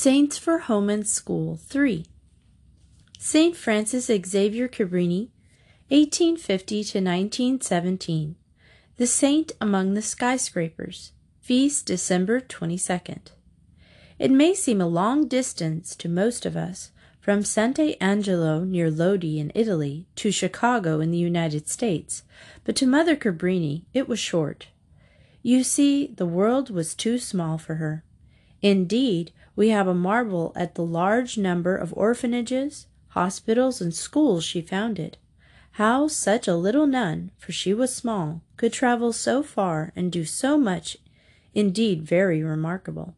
Saints for Home and School 3. Saint Francis Xavier Cabrini, 1850 to 1917. The Saint Among the Skyscrapers. Feast December 22nd. It may seem a long distance to most of us from Sant'Angelo near Lodi in Italy to Chicago in the United States, but to Mother Cabrini it was short. You see, the world was too small for her. Indeed, we have a marvel at the large number of orphanages, hospitals, and schools she founded. How such a little nun, for she was small, could travel so far and do so much, indeed very remarkable.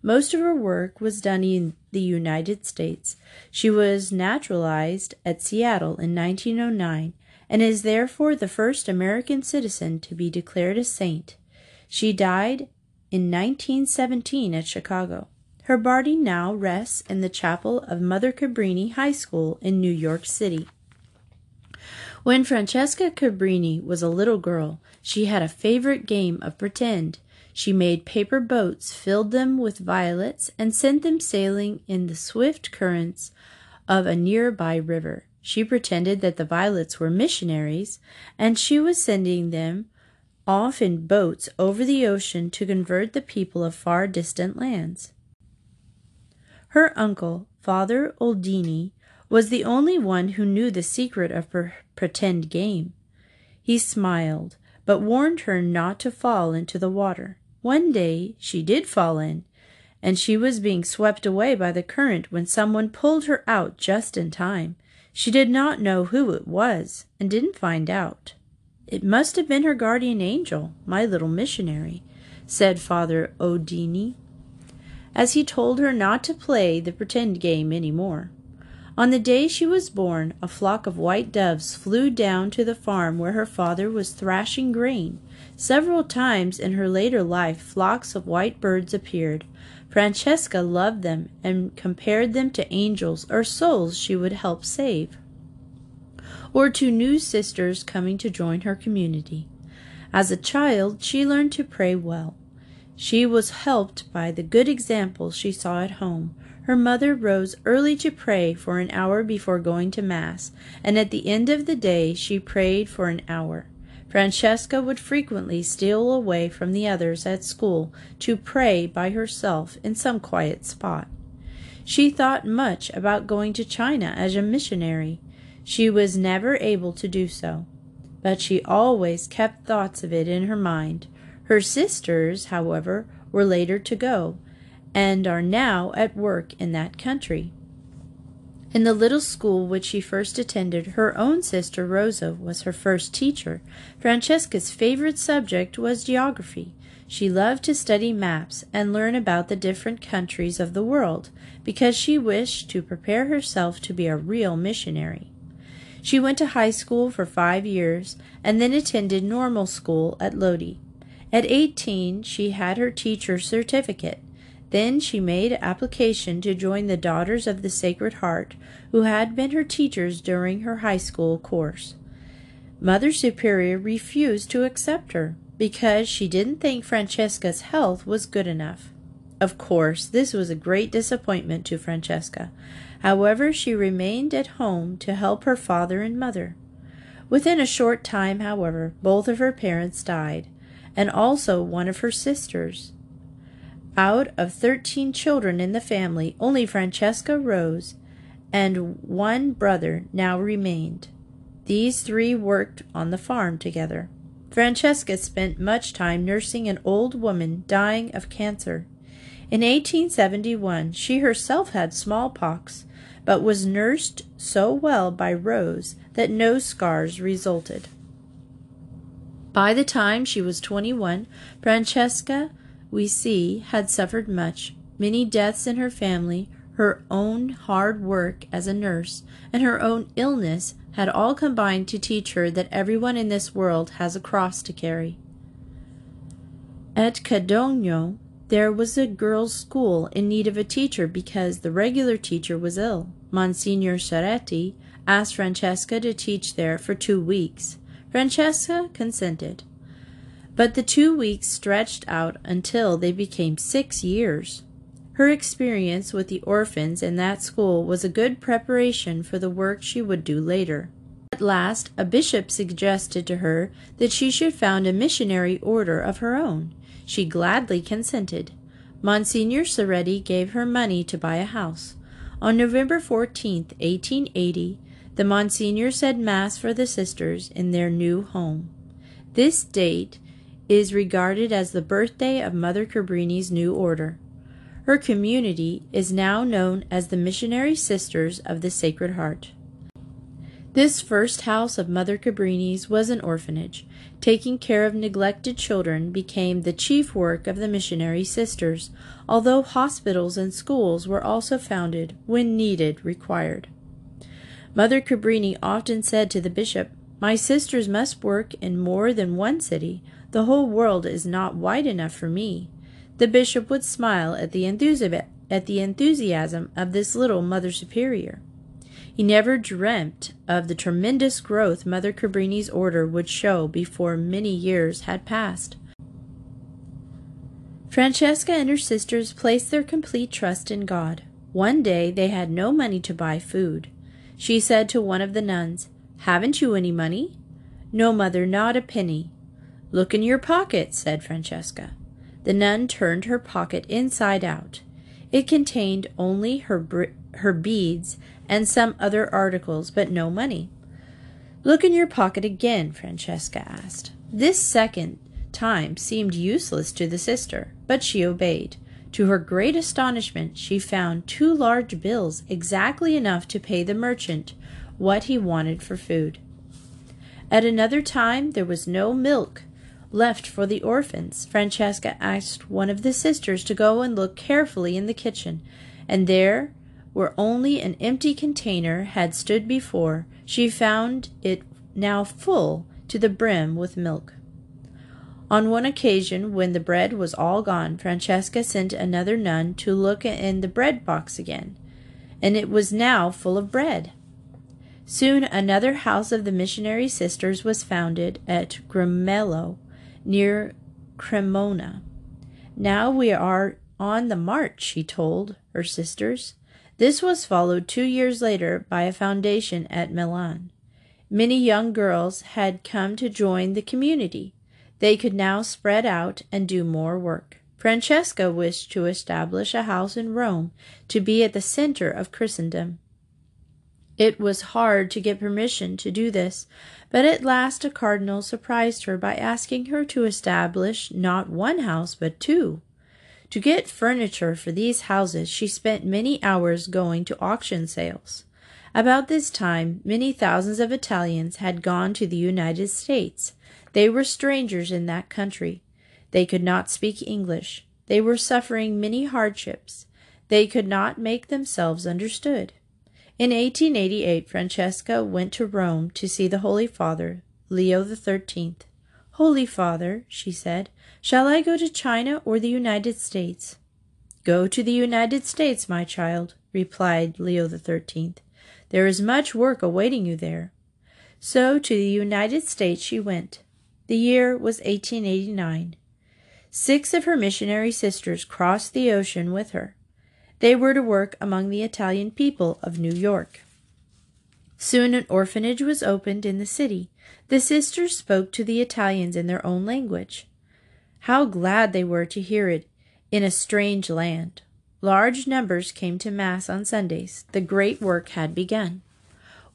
Most of her work was done in the United States. She was naturalized at Seattle in 1909 and is therefore the first American citizen to be declared a saint. She died in 1917 at Chicago. Her body now rests in the chapel of Mother Cabrini High School in New York City. When Francesca Cabrini was a little girl, she had a favorite game of pretend. She made paper boats, filled them with violets, and sent them sailing in the swift currents of a nearby river. She pretended that the violets were missionaries, and she was sending them off in boats over the ocean to convert the people of far distant lands. Her uncle, Father Oldini, was the only one who knew the secret of her pretend game. He smiled, but warned her not to fall into the water. One day she did fall in, and she was being swept away by the current when someone pulled her out just in time. She did not know who it was, and didn't find out. It must have been her guardian angel, my little missionary, said Father Oldini as he told her not to play the pretend game any more. On the day she was born, a flock of white doves flew down to the farm where her father was thrashing grain. Several times in her later life, flocks of white birds appeared. Francesca loved them and compared them to angels or souls she would help save, or to new sisters coming to join her community. As a child, she learned to pray well. She was helped by the good example she saw at home. Her mother rose early to pray for an hour before going to Mass, and at the end of the day she prayed for an hour. Francesca would frequently steal away from the others at school to pray by herself in some quiet spot. She thought much about going to China as a missionary. She was never able to do so, but she always kept thoughts of it in her mind. Her sisters, however, were later to go, and are now at work in that country. In the little school which she first attended, her own sister Rosa was her first teacher. Francesca's favorite subject was geography. She loved to study maps and learn about the different countries of the world, because she wished to prepare herself to be a real missionary. She went to high school for five years and then attended normal school at Lodi. At eighteen, she had her teacher's certificate. Then she made application to join the Daughters of the Sacred Heart, who had been her teachers during her high school course. Mother Superior refused to accept her because she didn't think Francesca's health was good enough. Of course, this was a great disappointment to Francesca. However, she remained at home to help her father and mother. Within a short time, however, both of her parents died and also one of her sisters. Out of thirteen children in the family, only Francesca Rose and one brother now remained. These three worked on the farm together. Francesca spent much time nursing an old woman dying of cancer. In 1871, she herself had smallpox, but was nursed so well by Rose that no scars resulted. By the time she was twenty one, Francesca, we see, had suffered much many deaths in her family, her own hard work as a nurse, and her own illness had all combined to teach her that everyone in this world has a cross to carry. At Codogno, there was a girls' school in need of a teacher because the regular teacher was ill. Monsignor Ceretti asked Francesca to teach there for two weeks. Francesca consented. But the two weeks stretched out until they became six years. Her experience with the orphans in that school was a good preparation for the work she would do later. At last, a bishop suggested to her that she should found a missionary order of her own. She gladly consented. Monsignor Soretti gave her money to buy a house. On November 14, 1880, the Monsignor said Mass for the sisters in their new home. This date is regarded as the birthday of Mother Cabrini''s new order. Her community is now known as the Missionary Sisters of the Sacred Heart. This first house of Mother Cabrini's was an orphanage. Taking care of neglected children became the chief work of the missionary sisters, although hospitals and schools were also founded when needed required. Mother Cabrini often said to the bishop, My sisters must work in more than one city. The whole world is not wide enough for me. The bishop would smile at the, at the enthusiasm of this little Mother Superior. He never dreamt of the tremendous growth Mother Cabrini's order would show before many years had passed. Francesca and her sisters placed their complete trust in God. One day they had no money to buy food. She said to one of the nuns, Haven't you any money? No, mother, not a penny. Look in your pocket, said Francesca. The nun turned her pocket inside out. It contained only her, her beads and some other articles, but no money. Look in your pocket again, Francesca asked. This second time seemed useless to the sister, but she obeyed. To her great astonishment, she found two large bills, exactly enough to pay the merchant what he wanted for food. At another time, there was no milk left for the orphans. Francesca asked one of the sisters to go and look carefully in the kitchen, and there where only an empty container had stood before, she found it now full to the brim with milk. On one occasion, when the bread was all gone, Francesca sent another nun to look in the bread box again, and it was now full of bread. Soon another house of the missionary sisters was founded at Grumello, near Cremona. Now we are on the march, she told her sisters. This was followed two years later by a foundation at Milan. Many young girls had come to join the community. They could now spread out and do more work. Francesca wished to establish a house in Rome to be at the center of Christendom. It was hard to get permission to do this, but at last a cardinal surprised her by asking her to establish not one house but two. To get furniture for these houses, she spent many hours going to auction sales. About this time, many thousands of Italians had gone to the United States. They were strangers in that country. They could not speak English. They were suffering many hardships. They could not make themselves understood. In 1888, Francesca went to Rome to see the Holy Father, Leo XIII. Holy Father, she said, shall I go to China or the United States? Go to the United States, my child, replied Leo XIII. There is much work awaiting you there. So to the United States she went. The year was 1889. Six of her missionary sisters crossed the ocean with her. They were to work among the Italian people of New York. Soon an orphanage was opened in the city. The sisters spoke to the Italians in their own language. How glad they were to hear it in a strange land. Large numbers came to Mass on Sundays. The great work had begun.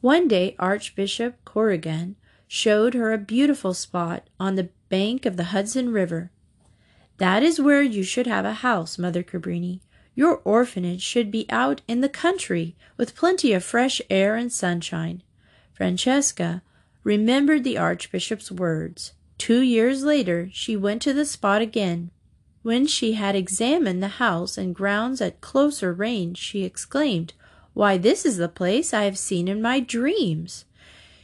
One day Archbishop Corrigan showed her a beautiful spot on the bank of the Hudson River. That is where you should have a house, Mother Cabrini. Your orphanage should be out in the country with plenty of fresh air and sunshine. Francesca remembered the Archbishop's words. Two years later, she went to the spot again. When she had examined the house and grounds at closer range, she exclaimed, Why, this is the place I have seen in my dreams!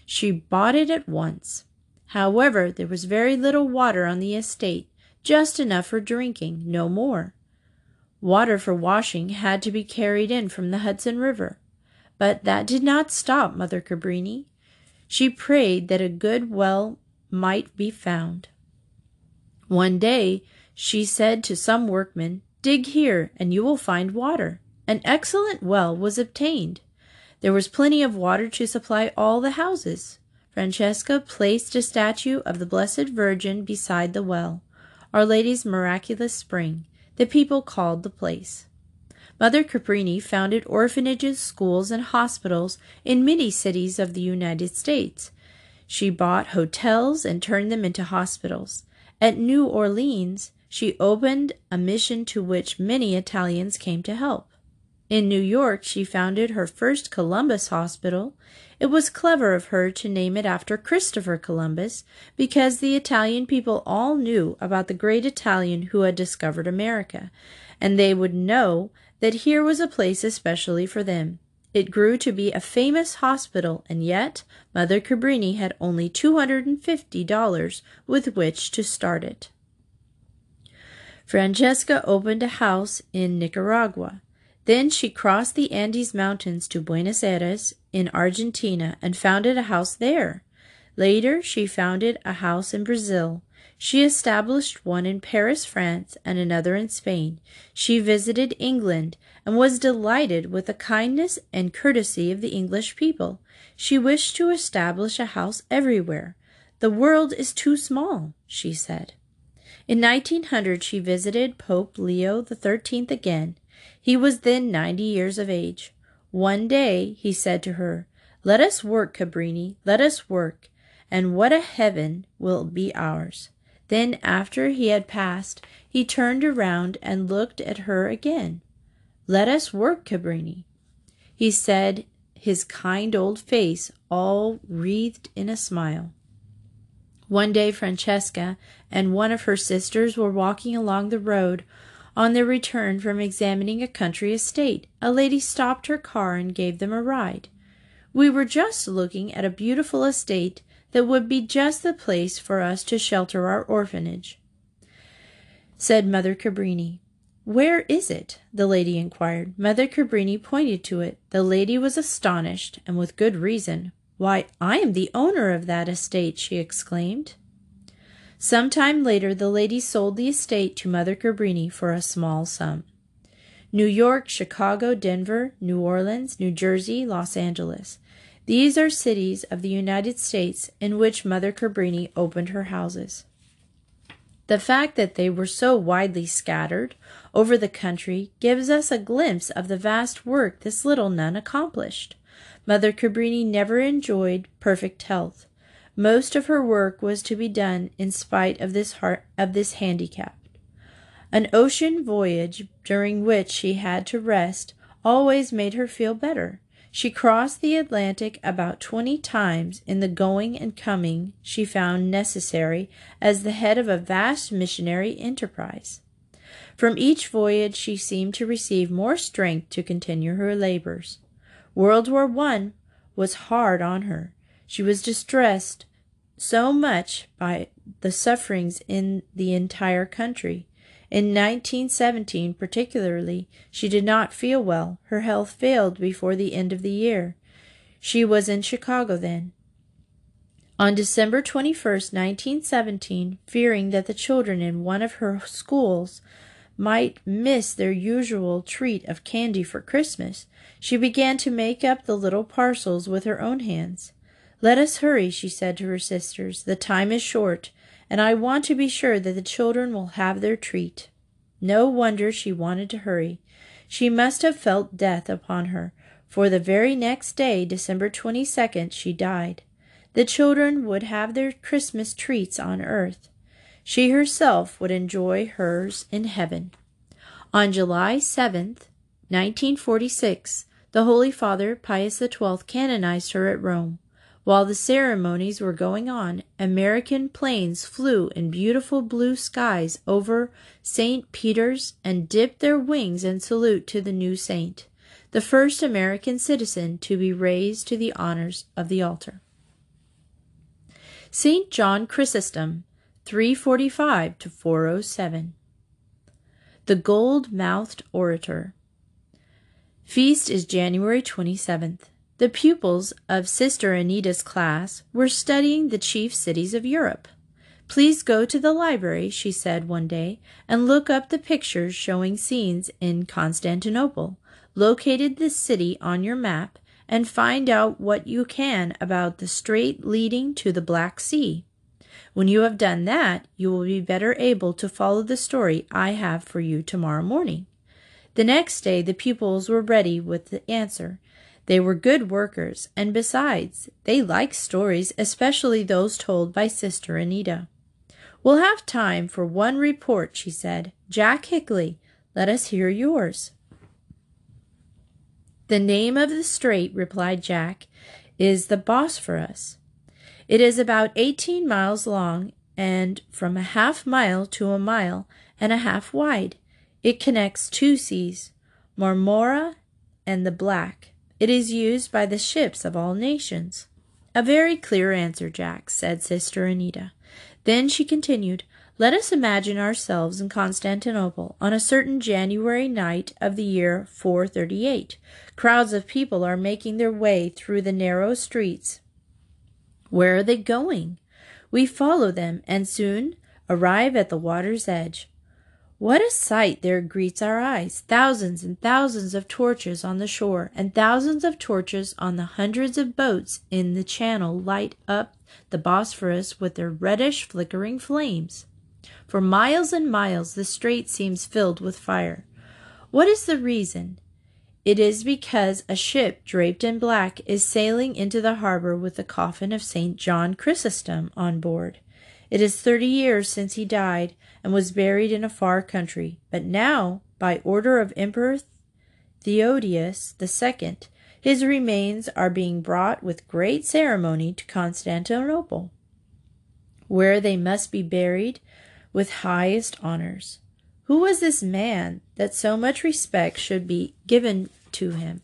She bought it at once. However, there was very little water on the estate, just enough for drinking, no more. Water for washing had to be carried in from the Hudson River. But that did not stop Mother Cabrini. She prayed that a good well might be found. One day she said to some workmen, Dig here, and you will find water. An excellent well was obtained. There was plenty of water to supply all the houses. Francesca placed a statue of the Blessed Virgin beside the well, Our Lady's miraculous spring. The people called the place. Mother Cabrini founded orphanages, schools, and hospitals in many cities of the United States. She bought hotels and turned them into hospitals. At New Orleans, she opened a mission to which many Italians came to help. In New York, she founded her first Columbus Hospital. It was clever of her to name it after Christopher Columbus because the Italian people all knew about the great Italian who had discovered America, and they would know that here was a place especially for them. It grew to be a famous hospital, and yet Mother Cabrini had only $250 with which to start it. Francesca opened a house in Nicaragua. Then she crossed the Andes Mountains to Buenos Aires in Argentina and founded a house there. Later, she founded a house in Brazil. She established one in Paris, France, and another in Spain. She visited England and was delighted with the kindness and courtesy of the English people. She wished to establish a house everywhere. The world is too small, she said. In 1900, she visited Pope Leo XIII again he was then ninety years of age. One day he said to her, Let us work, Cabrini, let us work, and what a heaven will be ours. Then, after he had passed, he turned around and looked at her again. Let us work, Cabrini. He said, his kind old face all wreathed in a smile. One day, Francesca and one of her sisters were walking along the road on their return from examining a country estate, a lady stopped her car and gave them a ride. We were just looking at a beautiful estate that would be just the place for us to shelter our orphanage, said Mother Cabrini. Where is it? the lady inquired. Mother Cabrini pointed to it. The lady was astonished, and with good reason. Why, I am the owner of that estate, she exclaimed. Some time later, the lady sold the estate to Mother Cabrini for a small sum. New York, Chicago, Denver, New Orleans, New Jersey, Los Angeles. These are cities of the United States in which Mother Cabrini opened her houses. The fact that they were so widely scattered over the country gives us a glimpse of the vast work this little nun accomplished. Mother Cabrini never enjoyed perfect health. Most of her work was to be done in spite of this heart, of this handicap. An ocean voyage during which she had to rest always made her feel better. She crossed the Atlantic about twenty times in the going and coming she found necessary as the head of a vast missionary enterprise. From each voyage she seemed to receive more strength to continue her labors. World War One was hard on her. She was distressed so much by the sufferings in the entire country. In 1917, particularly, she did not feel well. Her health failed before the end of the year. She was in Chicago then. On December 21, 1917, fearing that the children in one of her schools might miss their usual treat of candy for Christmas, she began to make up the little parcels with her own hands. Let us hurry, she said to her sisters. The time is short, and I want to be sure that the children will have their treat. No wonder she wanted to hurry. She must have felt death upon her, for the very next day, December 22nd, she died. The children would have their Christmas treats on earth. She herself would enjoy hers in heaven. On July 7th, 1946, the Holy Father Pius XII canonized her at Rome. While the ceremonies were going on, American planes flew in beautiful blue skies over St. Peter's and dipped their wings in salute to the new saint, the first American citizen to be raised to the honors of the altar. St. John Chrysostom, 345 to 407. The Gold Mouthed Orator. Feast is January 27th. The pupils of Sister Anita's class were studying the chief cities of Europe. Please go to the library, she said one day, and look up the pictures showing scenes in Constantinople. Locate this city on your map and find out what you can about the strait leading to the Black Sea. When you have done that, you will be better able to follow the story I have for you tomorrow morning. The next day, the pupils were ready with the answer. They were good workers, and besides, they liked stories, especially those told by Sister Anita. We'll have time for one report, she said. Jack Hickley, let us hear yours. The name of the strait, replied Jack, is the Bosphorus. It is about eighteen miles long and from a half mile to a mile and a half wide. It connects two seas, Marmora and the Black. It is used by the ships of all nations. A very clear answer, Jack, said Sister Anita. Then she continued, Let us imagine ourselves in Constantinople on a certain January night of the year 438. Crowds of people are making their way through the narrow streets. Where are they going? We follow them and soon arrive at the water's edge. What a sight there greets our eyes! Thousands and thousands of torches on the shore, and thousands of torches on the hundreds of boats in the channel light up the Bosphorus with their reddish, flickering flames. For miles and miles the strait seems filled with fire. What is the reason? It is because a ship draped in black is sailing into the harbor with the coffin of St. John Chrysostom on board. It is thirty years since he died and was buried in a far country, but now, by order of Emperor Theodosius II, his remains are being brought with great ceremony to Constantinople, where they must be buried with highest honors. Who was this man that so much respect should be given to him?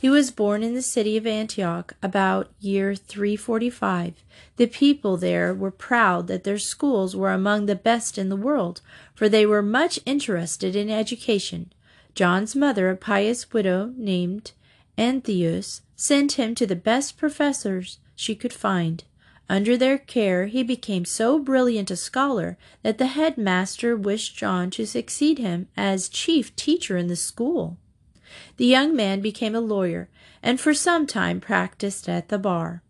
He was born in the city of Antioch about year 345. The people there were proud that their schools were among the best in the world, for they were much interested in education. John's mother, a pious widow named Anthusa sent him to the best professors she could find. Under their care, he became so brilliant a scholar that the headmaster wished John to succeed him as chief teacher in the school. The young man became a lawyer and for some time practiced at the bar.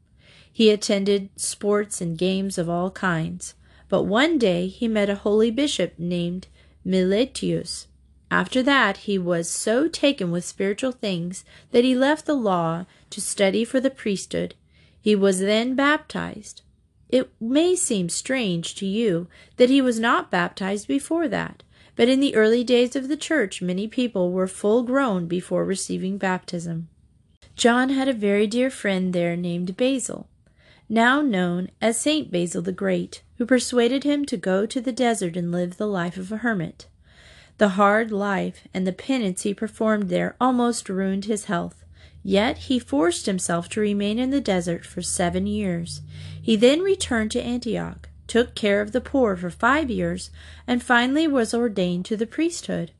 He attended sports and games of all kinds, but one day he met a holy bishop named Meletius. After that, he was so taken with spiritual things that he left the law to study for the priesthood. He was then baptized. It may seem strange to you that he was not baptized before that, but in the early days of the church, many people were full grown before receiving baptism. John had a very dear friend there named Basil, now known as Saint Basil the Great, who persuaded him to go to the desert and live the life of a hermit. The hard life and the penance he performed there almost ruined his health. Yet he forced himself to remain in the desert for seven years. He then returned to Antioch, took care of the poor for five years, and finally was ordained to the priesthood.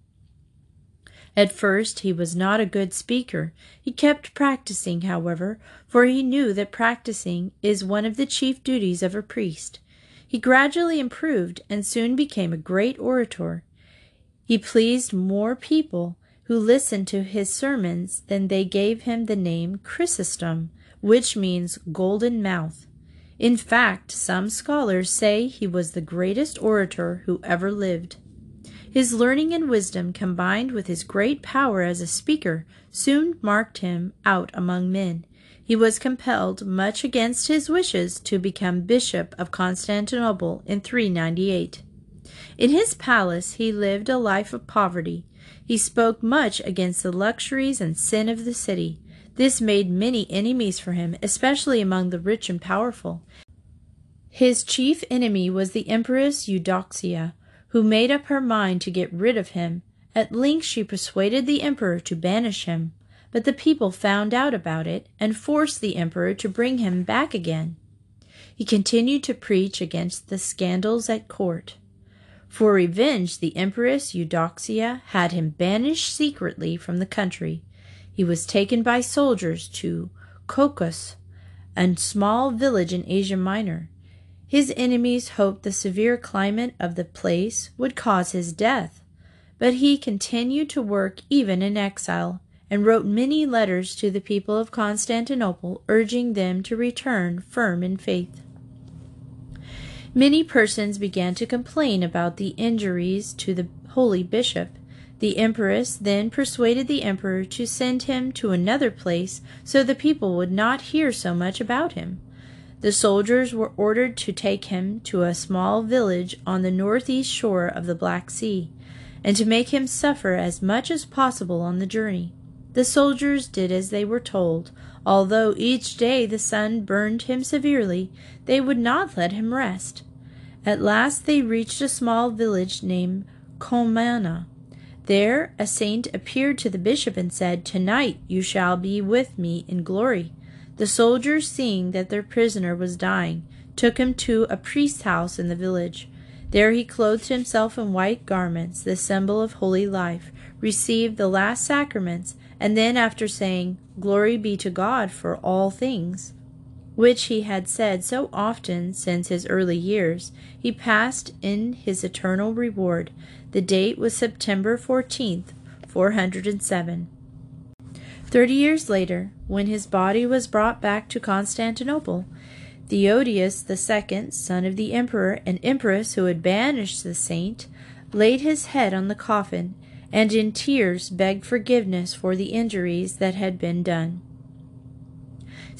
At first he was not a good speaker. He kept practicing, however, for he knew that practicing is one of the chief duties of a priest. He gradually improved and soon became a great orator. He pleased more people who listened to his sermons than they gave him the name Chrysostom, which means golden mouth. In fact, some scholars say he was the greatest orator who ever lived. His learning and wisdom, combined with his great power as a speaker, soon marked him out among men. He was compelled, much against his wishes, to become Bishop of Constantinople in 398. In his palace he lived a life of poverty. He spoke much against the luxuries and sin of the city. This made many enemies for him, especially among the rich and powerful. His chief enemy was the Empress Eudoxia, who made up her mind to get rid of him. At length she persuaded the emperor to banish him, but the people found out about it and forced the emperor to bring him back again. He continued to preach against the scandals at court. For revenge, the Empress Eudoxia had him banished secretly from the country. He was taken by soldiers to Colchos, a small village in Asia Minor. His enemies hoped the severe climate of the place would cause his death, but he continued to work even in exile, and wrote many letters to the people of Constantinople urging them to return firm in faith. Many persons began to complain about the injuries to the holy bishop. The empress then persuaded the emperor to send him to another place so the people would not hear so much about him. The soldiers were ordered to take him to a small village on the northeast shore of the Black Sea, and to make him suffer as much as possible on the journey. The soldiers did as they were told. Although each day the sun burned him severely, they would not let him rest. At last they reached a small village named Comana. There a saint appeared to the bishop and said, Tonight you shall be with me in glory. The soldiers, seeing that their prisoner was dying, took him to a priest's house in the village. There he clothed himself in white garments, the symbol of holy life, received the last sacraments, and then, after saying, Glory be to God for all things, which he had said so often since his early years, he passed in his eternal reward. The date was September 14th, 407. Thirty years later, when his body was brought back to Constantinople, Theodosius II, son of the emperor and empress who had banished the saint, laid his head on the coffin and in tears begged forgiveness for the injuries that had been done.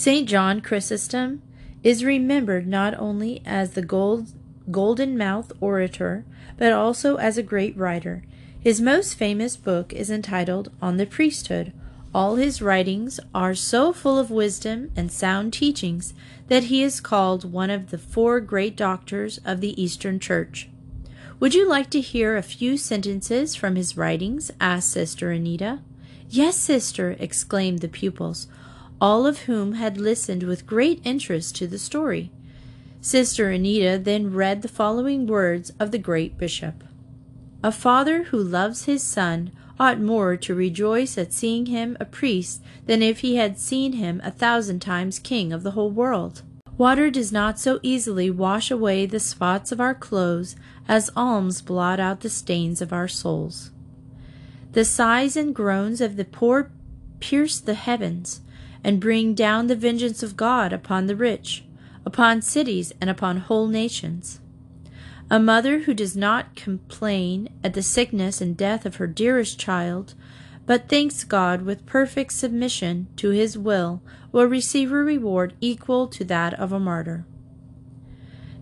St. John Chrysostom is remembered not only as the gold, golden mouthed orator, but also as a great writer. His most famous book is entitled On the Priesthood. All his writings are so full of wisdom and sound teachings that he is called one of the four great doctors of the Eastern Church. Would you like to hear a few sentences from his writings? asked Sister Anita. Yes, sister, exclaimed the pupils, all of whom had listened with great interest to the story. Sister Anita then read the following words of the great bishop A father who loves his son ought more to rejoice at seeing him a priest than if he had seen him a thousand times king of the whole world. Water does not so easily wash away the spots of our clothes as alms blot out the stains of our souls. The sighs and groans of the poor pierce the heavens, and bring down the vengeance of God upon the rich, upon cities, and upon whole nations. A mother who does not complain at the sickness and death of her dearest child, but thanks God with perfect submission to his will, will receive a reward equal to that of a martyr.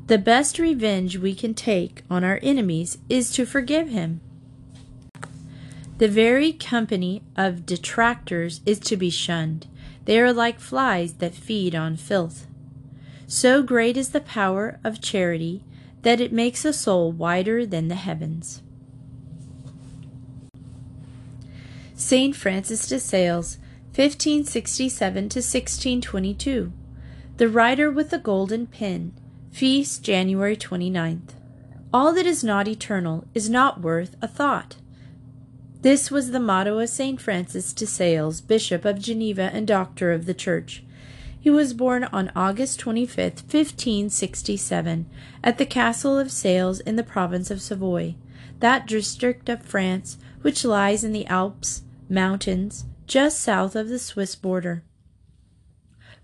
The best revenge we can take on our enemies is to forgive him. The very company of detractors is to be shunned. They are like flies that feed on filth. So great is the power of charity that it makes a soul wider than the heavens. St. Francis de Sales, 1567 to 1622. The Writer with the Golden Pen, Feast, January 29th. All that is not eternal is not worth a thought. This was the motto of St. Francis de Sales, Bishop of Geneva and Doctor of the Church. He was born on August 25, 1567, at the castle of Sales in the province of Savoy, that district of France which lies in the Alps mountains just south of the Swiss border.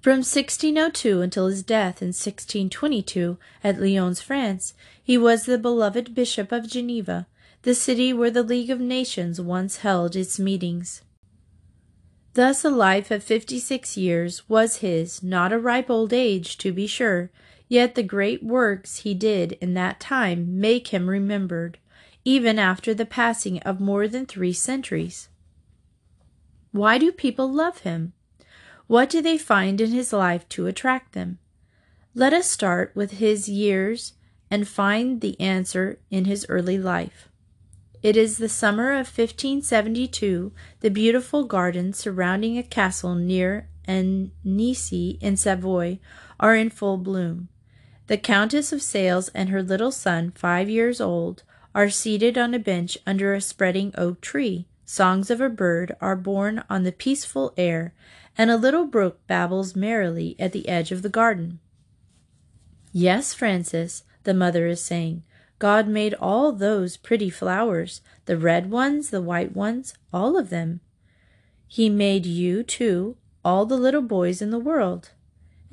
From 1602 until his death in 1622 at Lyons, France, he was the beloved Bishop of Geneva, the city where the League of Nations once held its meetings. Thus a life of fifty six years was his, not a ripe old age, to be sure, yet the great works he did in that time make him remembered, even after the passing of more than three centuries. Why do people love him? What do they find in his life to attract them? Let us start with his years and find the answer in his early life. It is the summer of 1572. The beautiful gardens surrounding a castle near Annecy in Savoy are in full bloom. The Countess of Sales and her little son, five years old, are seated on a bench under a spreading oak tree. Songs of a bird are borne on the peaceful air, and a little brook babbles merrily at the edge of the garden. Yes, Francis, the mother is saying. God made all those pretty flowers, the red ones, the white ones, all of them. He made you, too, all the little boys in the world.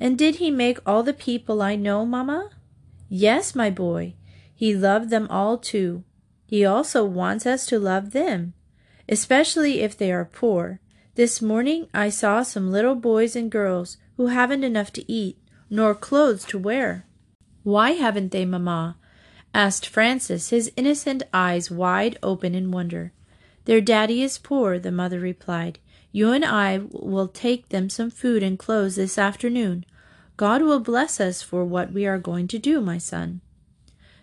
And did he make all the people I know, mamma? Yes, my boy. He loved them all, too. He also wants us to love them, especially if they are poor. This morning I saw some little boys and girls who haven't enough to eat, nor clothes to wear. Why haven't they, mamma? Asked Francis, his innocent eyes wide open in wonder. Their daddy is poor, the mother replied. You and I will take them some food and clothes this afternoon. God will bless us for what we are going to do, my son.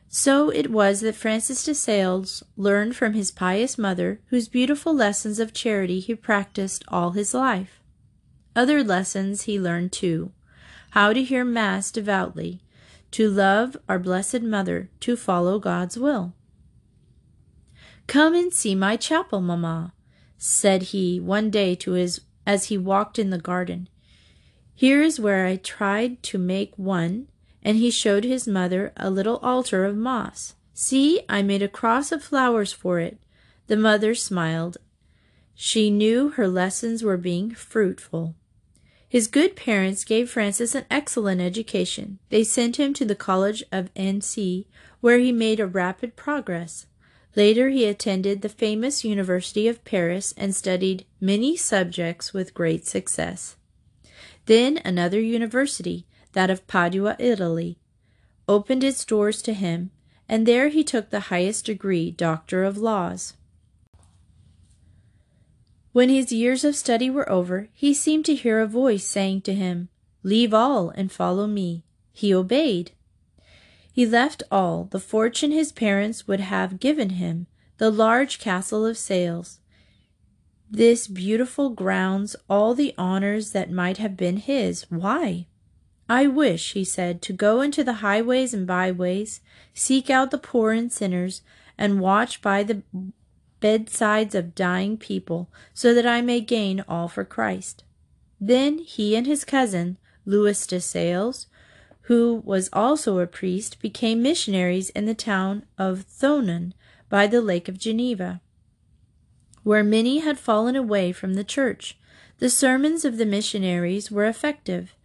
So it was that Francis de Sales learned from his pious mother, whose beautiful lessons of charity he practiced all his life. Other lessons he learned too how to hear Mass devoutly, to love our Blessed Mother, to follow God's will. Come and see my chapel, mamma, said he one day to his as he walked in the garden. Here is where I tried to make one, and he showed his mother a little altar of moss. See, I made a cross of flowers for it. The mother smiled. She knew her lessons were being fruitful. His good parents gave Francis an excellent education. They sent him to the College of Nancy, where he made a rapid progress. Later, he attended the famous University of Paris and studied many subjects with great success. Then another university, that of Padua, Italy, opened its doors to him, and there he took the highest degree, Doctor of Laws. When his years of study were over, he seemed to hear a voice saying to him, Leave all and follow me. He obeyed. He left all, the fortune his parents would have given him, the large castle of Sales, this beautiful grounds, all the honors that might have been his. Why? I wish, he said, to go into the highways and byways, seek out the poor and sinners, and watch by the bedsides of dying people, so that I may gain all for Christ. Then he and his cousin, Louis de Sales, who was also a priest, became missionaries in the town of Thonon by the Lake of Geneva, where many had fallen away from the church. The sermons of the missionaries were effective.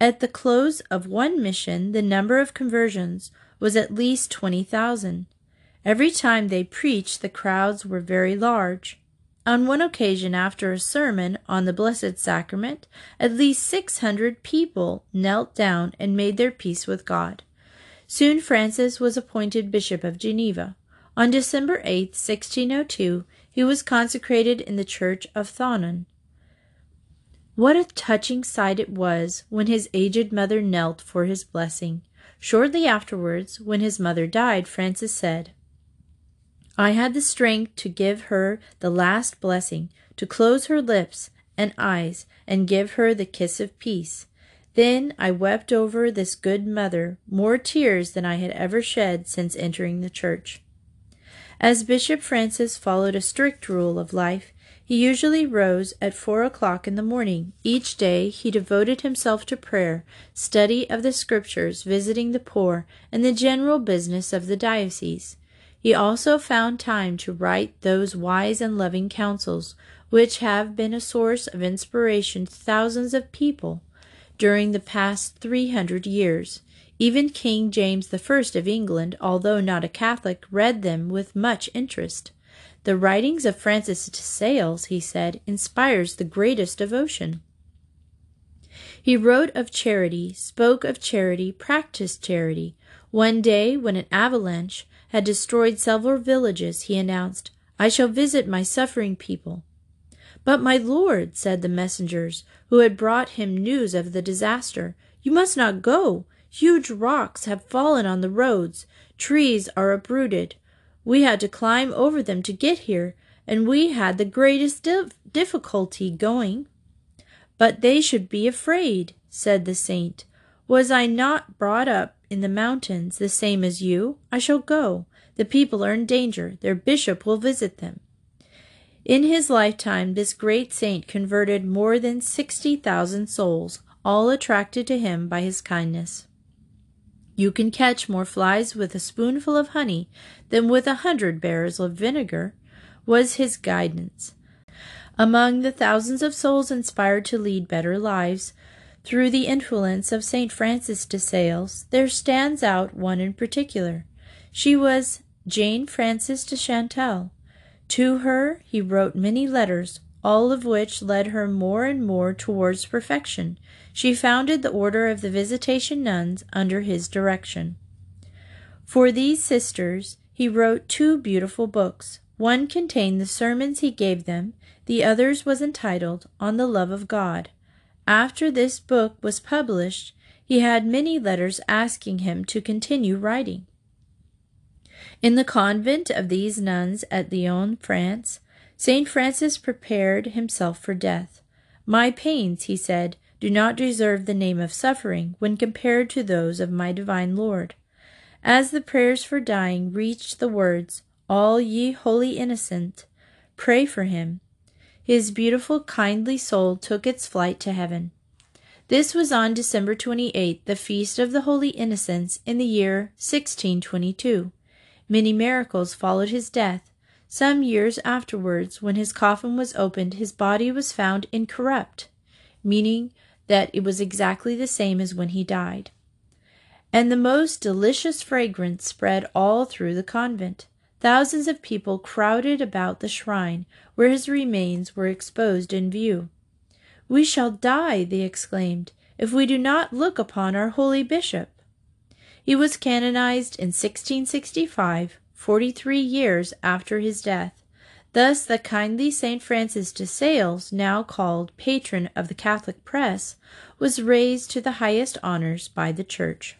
At the close of one mission, the number of conversions was at least twenty thousand. Every time they preached, the crowds were very large. On one occasion, after a sermon on the Blessed Sacrament, at least six hundred people knelt down and made their peace with God. Soon Francis was appointed Bishop of Geneva. On December 8, 1602, he was consecrated in the church of Thonon. What a touching sight it was when his aged mother knelt for his blessing. Shortly afterwards, when his mother died, Francis said, I had the strength to give her the last blessing, to close her lips and eyes, and give her the kiss of peace. Then I wept over this good mother more tears than I had ever shed since entering the church. As Bishop Francis followed a strict rule of life, he usually rose at four o'clock in the morning. Each day he devoted himself to prayer, study of the Scriptures, visiting the poor, and the general business of the diocese. He also found time to write those wise and loving counsels which have been a source of inspiration to thousands of people during the past three hundred years. Even King James I of England, although not a Catholic, read them with much interest. The writings of Francis de Sales, he said, inspires the greatest devotion. He wrote of charity, spoke of charity, practiced charity. One day, when an avalanche had destroyed several villages, he announced, I shall visit my suffering people. But, my lord, said the messengers who had brought him news of the disaster, you must not go. Huge rocks have fallen on the roads, trees are uprooted. We had to climb over them to get here, and we had the greatest dif- difficulty going. But they should be afraid, said the saint. Was I not brought up in the mountains, the same as you, I shall go. The people are in danger. Their bishop will visit them. In his lifetime, this great saint converted more than sixty thousand souls, all attracted to him by his kindness. You can catch more flies with a spoonful of honey than with a hundred barrels of vinegar, was his guidance. Among the thousands of souls inspired to lead better lives through the influence of St. Francis de Sales, there stands out one in particular. She was Jane Frances de Chantal. To her he wrote many letters, all of which led her more and more towards perfection. She founded the Order of the Visitation Nuns under his direction. For these sisters, he wrote two beautiful books. One contained the sermons he gave them, the other was entitled On the Love of God. After this book was published, he had many letters asking him to continue writing. In the convent of these nuns at Lyons, France, St. Francis prepared himself for death. My pains, he said, do not deserve the name of suffering when compared to those of my divine Lord. As the prayers for dying reached the words, All ye holy innocent, pray for him, his beautiful, kindly soul took its flight to heaven. This was on December 28, the feast of the Holy Innocents, in the year 1622. Many miracles followed his death. Some years afterwards, when his coffin was opened, his body was found incorrupt, meaning that it was exactly the same as when he died. And the most delicious fragrance spread all through the convent. Thousands of people crowded about the shrine where his remains were exposed in view. We shall die, they exclaimed, if we do not look upon our holy bishop. He was canonized in 1665, 43 years after his death. Thus, the kindly St. Francis de Sales, now called patron of the Catholic press, was raised to the highest honors by the Church.